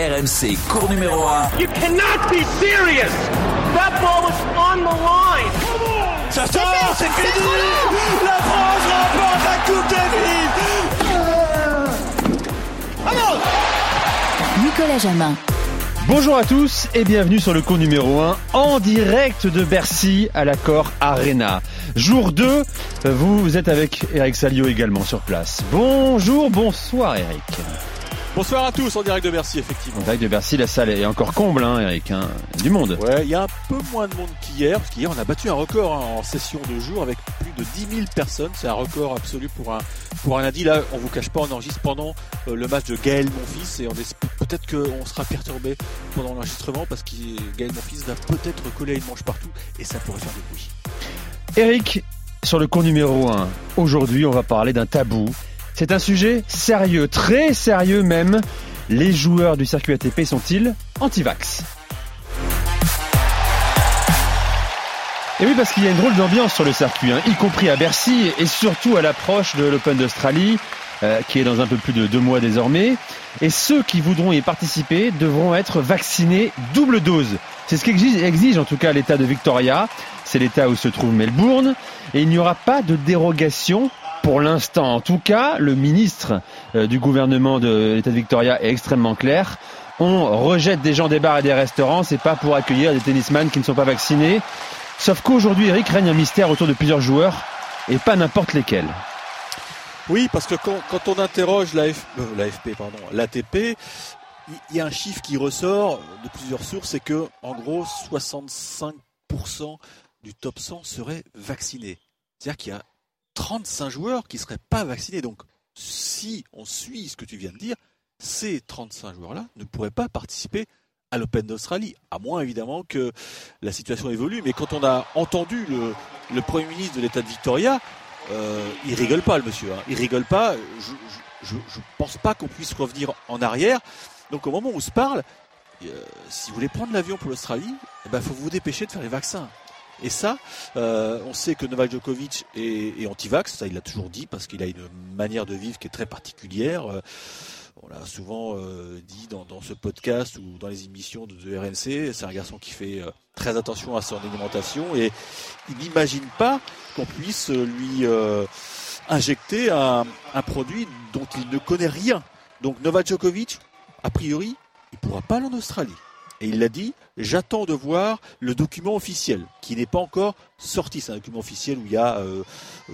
RMC, cours numéro 1. You cannot be serious. That ball was on the line. Ça sort, c'est fini. La France remporte la Coupe Davis. Vamos Nicolas Jamin. Bonjour à tous et bienvenue sur le cours numéro 1 en direct de Bercy à l'accord Arena. Jour 2, vous êtes avec Eric Salio également sur place. Bonjour, bonsoir Eric. Bonsoir à tous en direct de Bercy, effectivement. En direct de Bercy, la salle est encore comble, hein, Eric. Hein. Du monde. Ouais, il y a un peu moins de monde qu'hier, parce qu'hier on a battu un record hein, en session de jour avec plus de 10 000 personnes. C'est un record absolu pour un pour un lundi. Là, on vous cache pas, on enregistre pendant euh, le match de Gaël Monfils et on peut-être qu'on sera perturbé pendant l'enregistrement parce que Gaël Monfils va peut-être coller une manche partout et ça pourrait faire du bruit. Eric, sur le cours numéro 1, aujourd'hui on va parler d'un tabou c'est un sujet sérieux, très sérieux même. Les joueurs du circuit ATP sont-ils anti-vax? Et oui, parce qu'il y a une drôle d'ambiance sur le circuit, hein, y compris à Bercy et surtout à l'approche de l'Open d'Australie, euh, qui est dans un peu plus de deux mois désormais. Et ceux qui voudront y participer devront être vaccinés double dose. C'est ce qu'exige exige en tout cas l'État de Victoria. C'est l'État où se trouve Melbourne. Et il n'y aura pas de dérogation pour l'instant. En tout cas, le ministre euh, du gouvernement de l'État de Victoria est extrêmement clair. On rejette des gens des bars et des restaurants, c'est pas pour accueillir des tennisman qui ne sont pas vaccinés. Sauf qu'aujourd'hui, Eric, règne un mystère autour de plusieurs joueurs et pas n'importe lesquels. Oui, parce que quand, on interroge l'AFP, euh, pardon, l'ATP, il y a un chiffre qui ressort de plusieurs sources, c'est que en gros 65% du top 100 seraient vaccinés. C'est-à-dire qu'il y a 35 joueurs qui ne seraient pas vaccinés. Donc, si on suit ce que tu viens de dire, ces 35 joueurs-là ne pourraient pas participer à l'Open d'Australie, à moins évidemment que la situation évolue. Mais quand on a entendu le, Premier ministre de l'État de Victoria, euh, il rigole pas le monsieur, hein. il rigole pas. Je ne pense pas qu'on puisse revenir en arrière. Donc au moment où on se parle, euh, si vous voulez prendre l'avion pour l'Australie, il eh ben, faut vous dépêcher de faire les vaccins. Et ça, euh, on sait que Novak Djokovic est, anti-vax, ça il l'a toujours dit parce qu'il a une manière de vivre qui est très particulière. Euh, on l'a souvent euh, dit dans, ce podcast ou dans les émissions de, RNC. C'est un garçon qui fait très attention à son alimentation et il n'imagine pas qu'on puisse lui injecter un, un, produit dont il ne connaît rien. Donc Novak Djokovic, a priori, il ne pourra pas aller en Australie. Et il l'a dit, j'attends de voir le document officiel, qui n'est pas encore sorti. C'est un document officiel où il y a euh,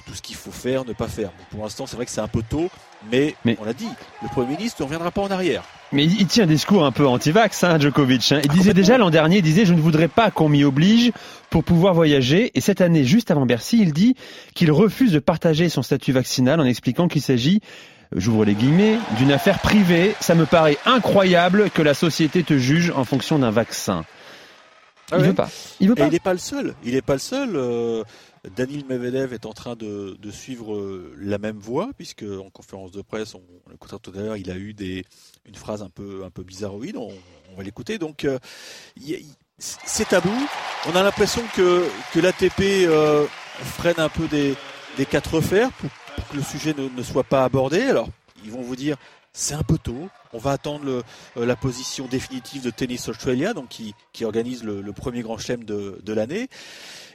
tout ce qu'il faut faire, ne pas faire. pour l'instant, c'est vrai que c'est un peu tôt, mais, on l'a dit, le Premier ministre ne reviendra pas en arrière. Mais il tient un discours un peu anti-vax, hein, Djokovic. Hein. Il disait déjà l'an dernier, il disait je ne voudrais pas qu'on m'y oblige pour pouvoir voyager. Et cette année, juste avant Bercy, il dit qu'il refuse de partager son statut vaccinal en expliquant qu'il s'agit j'ouvre les guillemets, d'une affaire privée. Ça me paraît incroyable que la société te juge en fonction d'un vaccin. Ah il veut pas. Il veut pas. Et il n'est pas le seul. Il n'est pas le seul. Euh, Daniel Medvedev est en train de, suivre euh, la même voie, puisque en conférence de presse, on, l'écoutera tout à l'heure, il a eu des, une phrase un peu, un peu bizarroïde. On, va l'écouter. Donc, euh, c'est tabou. On a l'impression que, que l'ATP freine un peu des, des quatre fers pour le sujet ne, soit pas abordé. Alors, ils vont vous dire, c'est un peu tôt. On va attendre euh, la position définitive de Tennis Australia, donc qui, organise le, premier grand chelem de, l'année.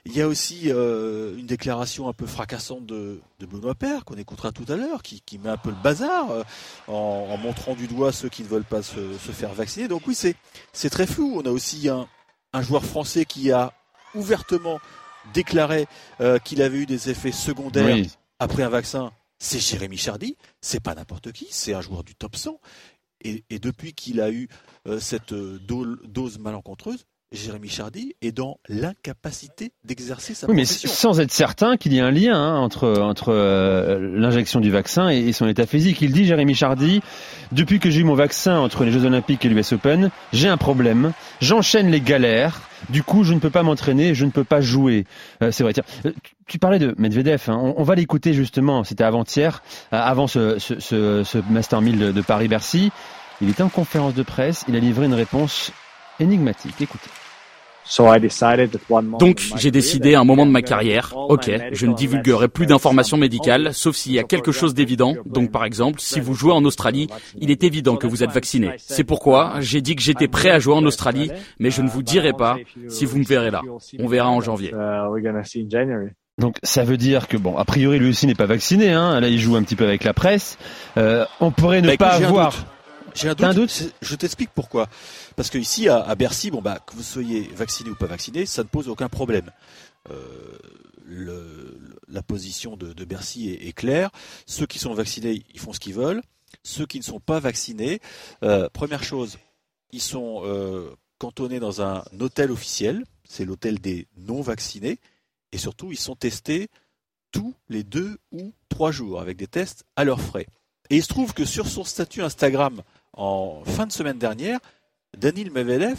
Il y a aussi euh, une déclaration un peu fracassante de, Benoît Père, qu'on écoutera tout à l'heure, qui, met un peu le bazar euh, en, montrant du doigt ceux qui ne veulent pas se, faire vacciner. Donc oui, c'est très flou. On a aussi un, joueur français qui a ouvertement déclaré qu'il avait eu des effets secondaires après un vaccin, c'est Jérémy Chardy, c'est pas n'importe qui, c'est un joueur du top 100. Et, depuis qu'il a eu euh, cette euh, dose malencontreuse, Jérémy Chardy est dans l'incapacité d'exercer sa oui, mais sans être certain qu'il y ait un lien hein, entre entre euh, l'injection du vaccin et, son état physique. Il dit Jérémy Chardy, depuis que j'ai eu mon vaccin entre les Jeux Olympiques et l'US Open, j'ai un problème. J'enchaîne les galères. Du coup, je ne peux pas m'entraîner, je ne peux pas jouer. Euh, c'est vrai. Tiens, euh, tu parlais de Medvedev. Hein. On, va l'écouter justement. C'était avant-hier, avant ce, ce, ce, ce Master 1000 de, de Paris-Bercy. Il était en conférence de presse. Il a livré une réponse énigmatique. Écoutez. Donc j'ai décidé à un moment de ma carrière, ok, je ne divulguerai plus d'informations médicales, sauf s'il y a quelque chose d'évident. Donc par exemple, si vous jouez en Australie, il est évident que vous êtes vacciné. C'est pourquoi j'ai dit que j'étais prêt à jouer en Australie, mais je ne vous dirai pas si vous me verrez là. On verra en janvier. Donc ça veut dire que bon, a priori lui aussi n'est pas vacciné. Hein. Là, il joue un petit peu avec la presse. Euh, on pourrait ne Bah, pas avoir. J'ai un doute. Je t'explique pourquoi. Parce que ici à, à Bercy, bon bah que vous soyez vacciné ou pas vacciné, ça ne pose aucun problème. Euh, le- la position de, de Bercy est, est claire. Ceux qui sont vaccinés, ils font ce qu'ils veulent. Ceux qui ne sont pas vaccinés, euh, première chose, ils sont euh, cantonnés dans un hôtel officiel. C'est l'hôtel des non vaccinés. Et surtout, ils sont testés tous les deux ou trois jours avec des tests à leurs frais. Et il se trouve que sur son statut Instagram en fin de semaine dernière, Danil Medvedev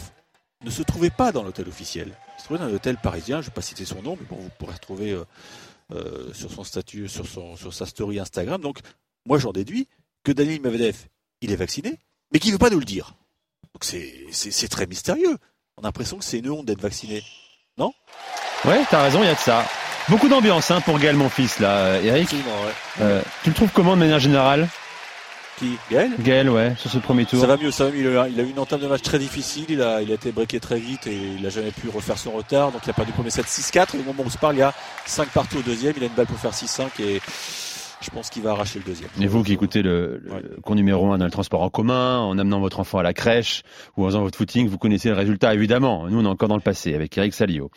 ne se trouvait pas dans l'hôtel officiel. Il se trouvait dans un hôtel parisien, je ne vais pas citer son nom, mais bon, vous pourrez retrouver euh, euh, sur son statut, sur, son, sur sa story Instagram. Donc, moi, j'en déduis que Danil Medvedev, il est vacciné, mais qu'il ne veut pas nous le dire. Donc, c'est- très mystérieux. On a l'impression que c'est une honte d'être vacciné. Ouais, t'as raison, il y a de ça. Beaucoup d'ambiance hein, pour Gaël, mon fils, là, Eric. Ouais. Euh, tu le trouves comment de manière générale? Qui Gaël Gaël, ouais, sur ce premier tour Ça va mieux, ça va mieux. Il a, il a eu une entame de match très difficile. Il a, il a été breaké très vite et il n'a jamais pu refaire son retard. Donc il a perdu le premier set 6-4. Et au moment où on se parle, il y a 5 partout au deuxième. Il a une balle pour faire 6-5 et je pense qu'il va arracher le deuxième. Et vous qui écoutez le, le Ouais. cours numéro un dans le transport en commun, en amenant votre enfant à la crèche ou en faisant votre footing, vous connaissez le résultat évidemment. Nous, on est encore dans le passé avec Eric Salio.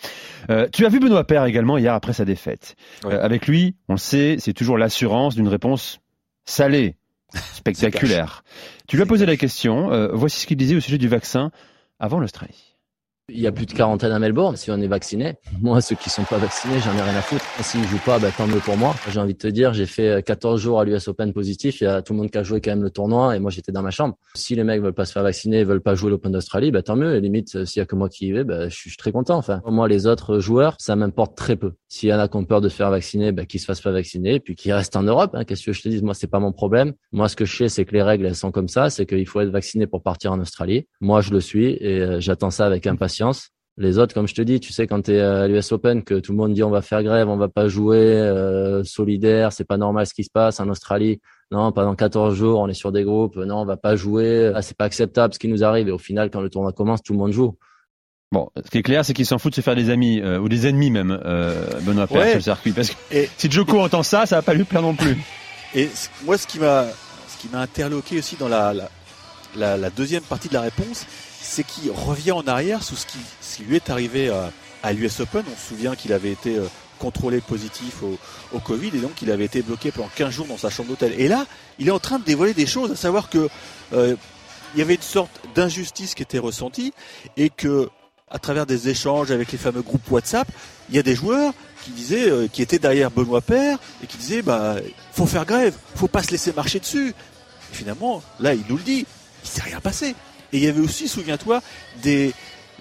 Euh, tu as vu Benoît Père également hier après sa défaite. Ouais. Euh, avec lui, on le sait, c'est toujours l'assurance d'une réponse salée, spectaculaire. tu lui as posé la question. euh, voici ce qu'il disait au sujet du vaccin avant l'Australie. Il y a plus de quarantaine à Melbourne si on est vacciné. Moi, ceux qui sont pas vaccinés, j'en ai rien à foutre. S'ils jouent pas, bah, tant mieux pour moi. J'ai envie de te dire, j'ai fait 14 jours à l'US Open positif. Il y a tout le monde qui a joué quand même le tournoi et moi, j'étais dans ma chambre. Si les mecs veulent pas se faire vacciner, veulent pas jouer l'Open d'Australie, bah, tant mieux. Et limite, euh, s'il y a que moi qui y vais, bah, je suis je suis très content. Enfin, moi, les autres joueurs, ça m'importe très peu. S'il y en a qui ont peur de se faire vacciner, bah, qu'ils se fassent pas vacciner, puis qu'ils restent en Europe. Hein. Qu'est-ce que je te dis? Moi, c'est pas mon problème. Moi, ce que je sais, c'est que les règles, elles sont comme ça. C'est qu'il faut être vacciné pour partir en Australie. Moi, je le suis et euh, j'attends ça avec impatience. Les autres, comme je te dis, tu sais, quand tu es à l'US Open, que tout le monde dit on va faire grève, on va pas jouer, euh, solidaire, c'est pas normal ce qui se passe en Australie. Non, pendant 14 jours, on est sur des groupes. Non, on va pas jouer. Ah, c'est pas acceptable ce qui nous arrive. Et au final, quand le tournoi commence, tout le monde joue. Bon, ce qui est clair, c'est qu'il s'en fout de se faire des amis euh, ou des ennemis même, euh, Benoît Père Ouais. sur le circuit. Parce que Et- si Joko entend ça, ça va pas lui plaire non plus. Et moi, ce qui m'a, ce qui m'a interloqué aussi dans la, la, la, la deuxième partie de la réponse, c'est qu'il revient en arrière sous ce qui, lui est arrivé à, à l'US Open. On se souvient qu'il avait été euh, contrôlé positif au, Covid et donc il avait été bloqué pendant 15 jours dans sa chambre d'hôtel. Et là, il est en train de dévoiler des choses, à savoir que euh, il y avait une sorte d'injustice qui était ressentie et que à travers des échanges avec les fameux groupes WhatsApp, il y a des joueurs qui disaient, euh, qui étaient derrière Benoît Père et qui disaient, bah, faut faire grève, faut pas se laisser marcher dessus. Et finalement, là, il nous le dit, il s'est rien passé. Et il y avait aussi, souviens-toi, des,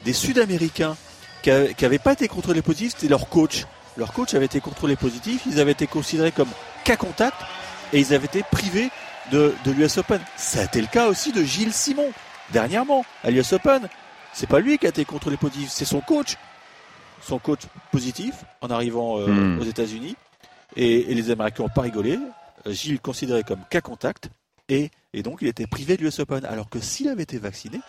des Sud-Américains qui n'avaient pas été contrôlés positifs, c'était leur coach. Leur coach avait été contrôlé positif, ils avaient été considérés comme cas contact et ils avaient été privés de, de l'US Open. Ça a été le cas aussi de Gilles Simon, dernièrement, à l'US Open. C'est pas lui qui a été contrôlé positif, c'est son coach. Son coach positif en arrivant euh, Hmm. aux États-Unis. Et, et les Américains n'ont pas rigolé. Gilles considéré comme cas contact. Et, et donc il était privé de l'US Open. Alors que s'il avait été vacciné,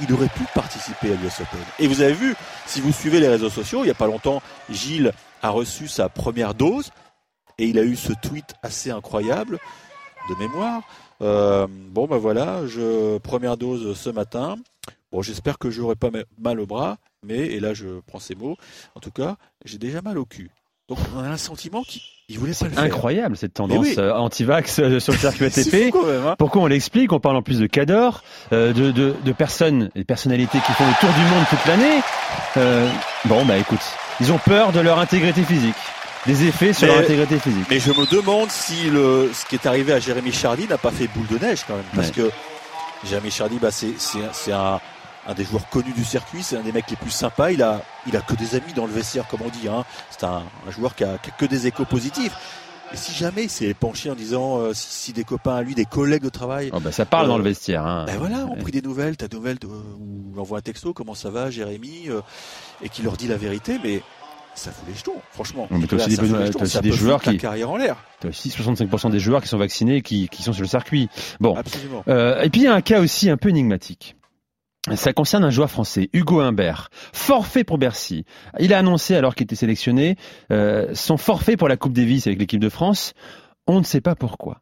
il aurait pu participer à l'US Open. Et vous avez vu, si vous suivez les réseaux sociaux, il n'y a pas longtemps, Gilles a reçu sa première dose. Et il a eu ce tweet assez incroyable de mémoire. Euh, bon ben voilà, première dose ce matin. Bon, j'espère que j'aurai pas ma- mal au bras, mais et là je prends ces mots. En tout cas, j'ai déjà mal au cul. Donc on a un sentiment qu'il il voulait pas le faire. Incroyable cette tendance oui. euh, anti-vax euh, sur le circuit ATP. Hein Pourquoi on l'explique? On parle en plus de Cador, euh, de, de, de personnes, des personnalités qui font le tour du monde toute l'année. Euh, bon, bah écoute, ils ont peur de leur intégrité physique, des effets sur Mais- leur intégrité physique. Mais je me demande si le, ce qui est arrivé à Jérémy Chardy n'a pas fait boule de neige quand même. Parce Ouais. que Jérémy Chardy, bah, c'est, c'est, c'est un, un des joueurs connus du circuit, c'est un des mecs les plus sympas. Il a, il a que des amis dans le vestiaire, comme on dit. Hein. C'est un, un joueur qui a, qui a que des échos positifs. Et si jamais il s'est penché en disant euh, si, si des copains à lui, des collègues de travail, Oh, bah, ça parle Euh, dans le vestiaire. Hein. ben voilà, on pris des nouvelles, t'as des nouvelles de, ou un texto, comment ça va, Jérémy, euh, et qui leur dit la vérité, mais ça fout les jetons, franchement. Mais t'as aussi des, t'as jetons, aussi des joueurs qui, carrière en l'air. t'as aussi 65% des joueurs qui sont vaccinés et qui, qui sont sur le circuit. Bon. Absolument. Euh, et puis il y a un cas aussi un peu énigmatique. Ça concerne un joueur français, Hugo Humbert, forfait pour Bercy. Il a annoncé alors qu'il était sélectionné euh, son forfait pour la Coupe Davis avec l'équipe de France. On ne sait pas pourquoi.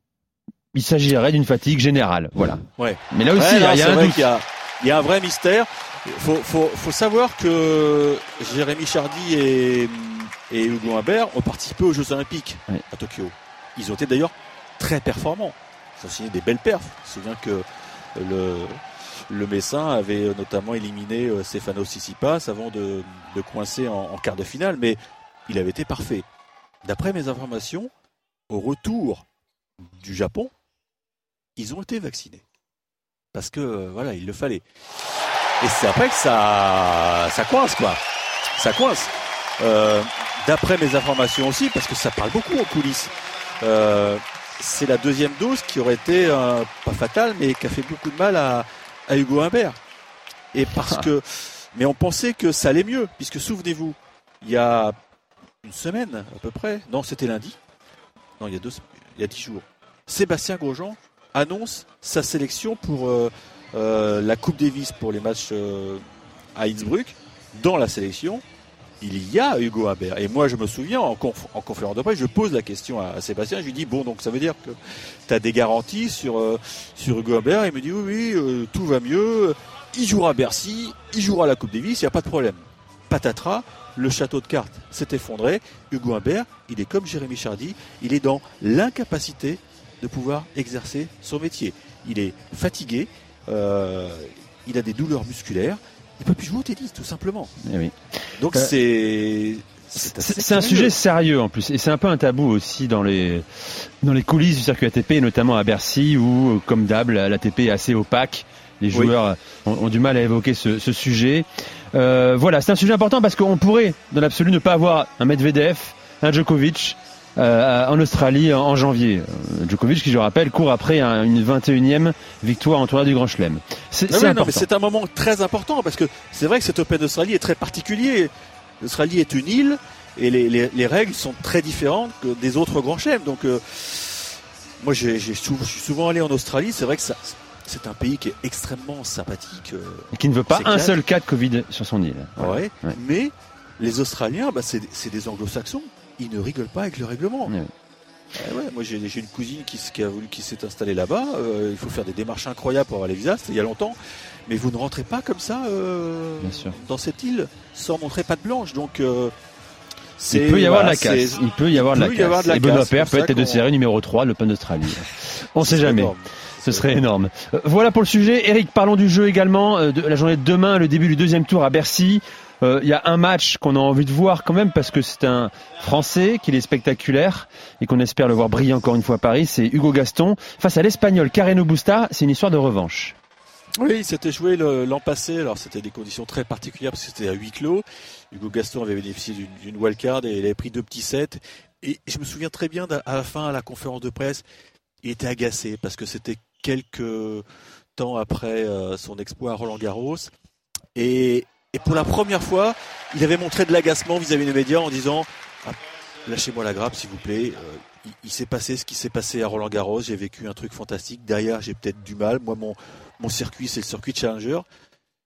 Il s'agirait d'une fatigue générale, voilà. Ouais. Mais là aussi, Ouais, il y a- non, il y a c'est un vrai doute. qu'il y a, il y a un vrai mystère. Faut, faut, faut savoir que Jérémy Chardy et, et Hugo Humbert ont participé aux Jeux Olympiques Ouais. à Tokyo. Ils ont été d'ailleurs très performants. Ils ont signé des belles perfs. Me souviens que le, le Messin avait notamment éliminé euh, Stefano Tsitsipas avant de, coincer en, quart de finale, mais il avait été parfait. D'après mes informations, au retour du Japon, ils ont été vaccinés. Parce que, euh, voilà, il le fallait. Et c'est après que ça, ça coince, quoi. Ça coince. Euh, D'après mes informations aussi, parce que ça parle beaucoup en coulisses, euh, c'est la deuxième dose qui aurait été, euh, pas fatale, mais qui a fait beaucoup de mal à, à Hugo Humbert. Et parce que, mais on pensait que ça allait mieux, puisque souvenez-vous, il y a une semaine à peu près, non, c'était lundi, non, il y a deux, il y a dix jours, Sébastien Grosjean annonce sa sélection pour euh, euh, la Coupe Davis pour les matchs euh, à Innsbruck. Dans la sélection, il y a Hugo Humbert. Et moi, je me souviens, en, conf- en conférence de presse, je pose la question à, Sébastien. Je lui dis, bon, donc ça veut dire que tu as des garanties sur, euh, Hugo Humbert? Il me dit, oui, oui, euh, tout va mieux. Il jouera à Bercy, il jouera à la Coupe Davis, il n'y a pas de problème. Patatras, le château de cartes s'est effondré. Hugo Humbert, il est comme Jérémy Chardy, il est dans l'incapacité de pouvoir exercer son métier. Il est fatigué, euh, il a des douleurs musculaires, il peut plus jouer au tennis tout simplement. Eh. Donc Euh, c'est C'est un sujet sérieux en plus, et c'est un peu un tabou aussi dans les dans les coulisses du circuit ATP, notamment à Bercy, où, comme d'hab, la- l'ATP est assez opaque. Les Oui. joueurs ont, ont du mal à évoquer ce, ce sujet. Euh, voilà, c'est un sujet important parce qu'on pourrait, dans l'absolu, ne pas avoir un Medvedev, un Djokovic euh, en Australie en, janvier. Euh, Djokovic, qui je rappelle, court après un- une 21e victoire en tournoi du Grand Chelem. C'est oui, un moment très important parce que c'est vrai que cet Open d'Australie est très particulier. L'Australie est une île et les, les- les règles sont très différentes que des autres grands chelems. Donc, euh, moi, je suis souvent allé en Australie. C'est vrai que ça, c'est un pays qui est extrêmement sympathique. euh, Et qui ne veut pas un seul cas de Covid sur son île. Ouais. Ouais. Mais les Australiens, bah, c'est des anglo-saxons. Ils ne rigolent pas avec le règlement. Eh ouais, moi, j'ai, une cousine qui, a voulu, qui s'est installée là-bas. Euh, il faut faire des démarches incroyables pour avoir les visas. C'était il y a longtemps. Mais vous ne rentrez pas comme ça euh, Bien sûr. dans cette île sans montrer patte blanche. Donc, euh, Il peut y avoir voilà, de la casse. Il peut y avoir de la y casse. avoir de la Et Benoît c'est peut être de série numéro 3 de l'Open d'Australie. On ce sait jamais. énorme. Ce serait énorme. Voilà pour le sujet. Eric, parlons du jeu également. de la journée de demain, le début du deuxième tour à Bercy. Euh, Il y a un match qu'on a envie de voir quand même parce que c'est un Français qu'il est spectaculaire et qu'on espère le voir briller encore une fois à Paris. C'est Hugo Gaston face à l'Espagnol Carreno Busta. C'est une histoire de revanche. Oui, c'était joué le- l'an passé. Alors, c'était des conditions très particulières parce que c'était à huis clos. Hugo Gaston avait bénéficié d'une- wildcard et il avait pris deux petits sets. Et je me souviens très bien à la fin, à la conférence de presse, il était agacé parce que c'était quelques temps après euh, son exploit à Roland Garros. Et, et pour la première fois, il avait montré de l'agacement vis-à-vis des médias en disant Ah, Lâchez-moi la grappe, s'il vous plaît. Euh, il s'est passé ce qui s'est passé à Roland Garros. J'ai vécu un truc fantastique. Derrière, j'ai peut-être du mal. Moi, mon, mon circuit, c'est le circuit Challenger.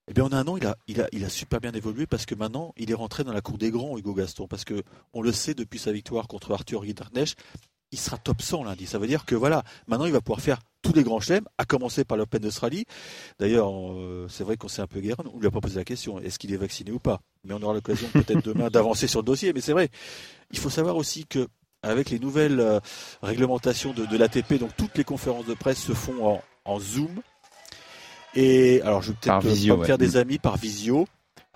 Eh bien, en un an, il a, il, a, il a super bien évolué parce que maintenant, il est rentré dans la cour des grands, Hugo Gaston. Parce que on le sait depuis sa victoire contre Arthur Rinderknecht, il sera top 100 lundi. Ça veut dire que voilà, maintenant, il va pouvoir faire tous les grands chelems, à commencer par l'Open d'Australie. D'ailleurs, euh, c'est vrai qu'on s'est un peu guéri. On lui a pas posé la question est-ce qu'il est vacciné ou pas? Mais on aura l'occasion peut-être demain d'avancer sur le dossier. Mais c'est vrai, il faut savoir aussi que avec les nouvelles euh, réglementations de, de l'ATP, donc toutes les conférences de presse se font en, en Zoom. Et alors, je vais peut-être visio, pas me ouais. faire des amis par visio,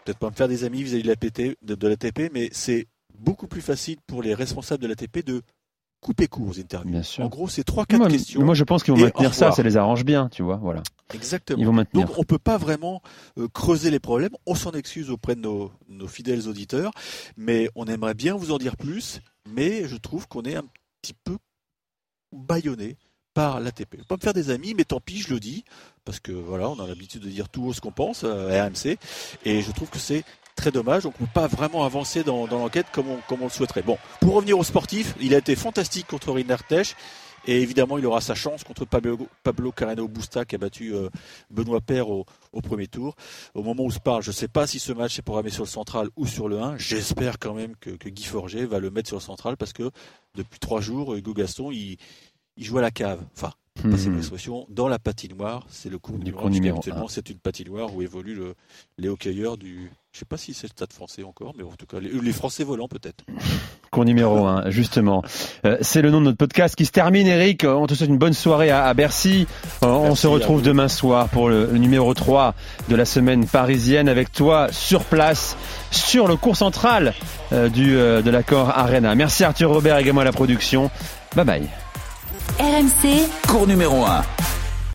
peut-être pas me faire des amis vis-à-vis de l'ATP, de, de l'ATP, mais c'est beaucoup plus facile pour les responsables de l'ATP de couper court aux interviews. Bien sûr. En gros, c'est trois, quatre Moi, questions. moi, je pense qu'ils vont maintenir ça. Ça les arrange bien, tu vois. Voilà. Exactement. Ils vont maintenir. Donc on peut pas vraiment euh, creuser les problèmes. On s'en excuse auprès de nos, nos fidèles auditeurs, mais on aimerait bien vous en dire plus. Mais je trouve qu'on est un petit peu bâillonné par l'ATP. Pas me faire des amis, mais tant pis, je le dis, parce que voilà, on a l'habitude de dire tout haut ce qu'on pense à RMC, et je trouve que c'est très dommage. Donc on peut pas vraiment avancer dans, l'enquête comme on, le souhaiterait. Bon, pour revenir au sportif, il a été fantastique contre Rinartech. Et évidemment, il aura sa chance contre Pablo, Pablo Carreno Busta qui a battu euh, Benoît Père au, premier tour. Au moment où se parle, je ne sais pas si ce match est programmé sur le central ou sur le 1. J'espère quand même que, Guy Forget va le mettre sur le central parce que depuis trois jours, Hugo Gaston, il, il joue à la cave. Enfin, mmh. c'est l'expression, dans la patinoire. C'est le coup du numéro Actuellement, c'est une patinoire où évoluent le, les hockeyeurs du. Je ne sais pas si c'est le stade français encore, mais en tout cas, les, Français volants peut-être. Cours numéro 1, justement. Euh, c'est le nom de notre podcast qui se termine, Eric. On te souhaite une bonne soirée à, Bercy. Euh, on se retrouve demain soir pour le, numéro 3 de la semaine parisienne avec toi sur place, sur le cours central euh, du, de l'accord Arena. Merci Arthur Robert également à la production. Bye bye. RMC, cours numéro 1.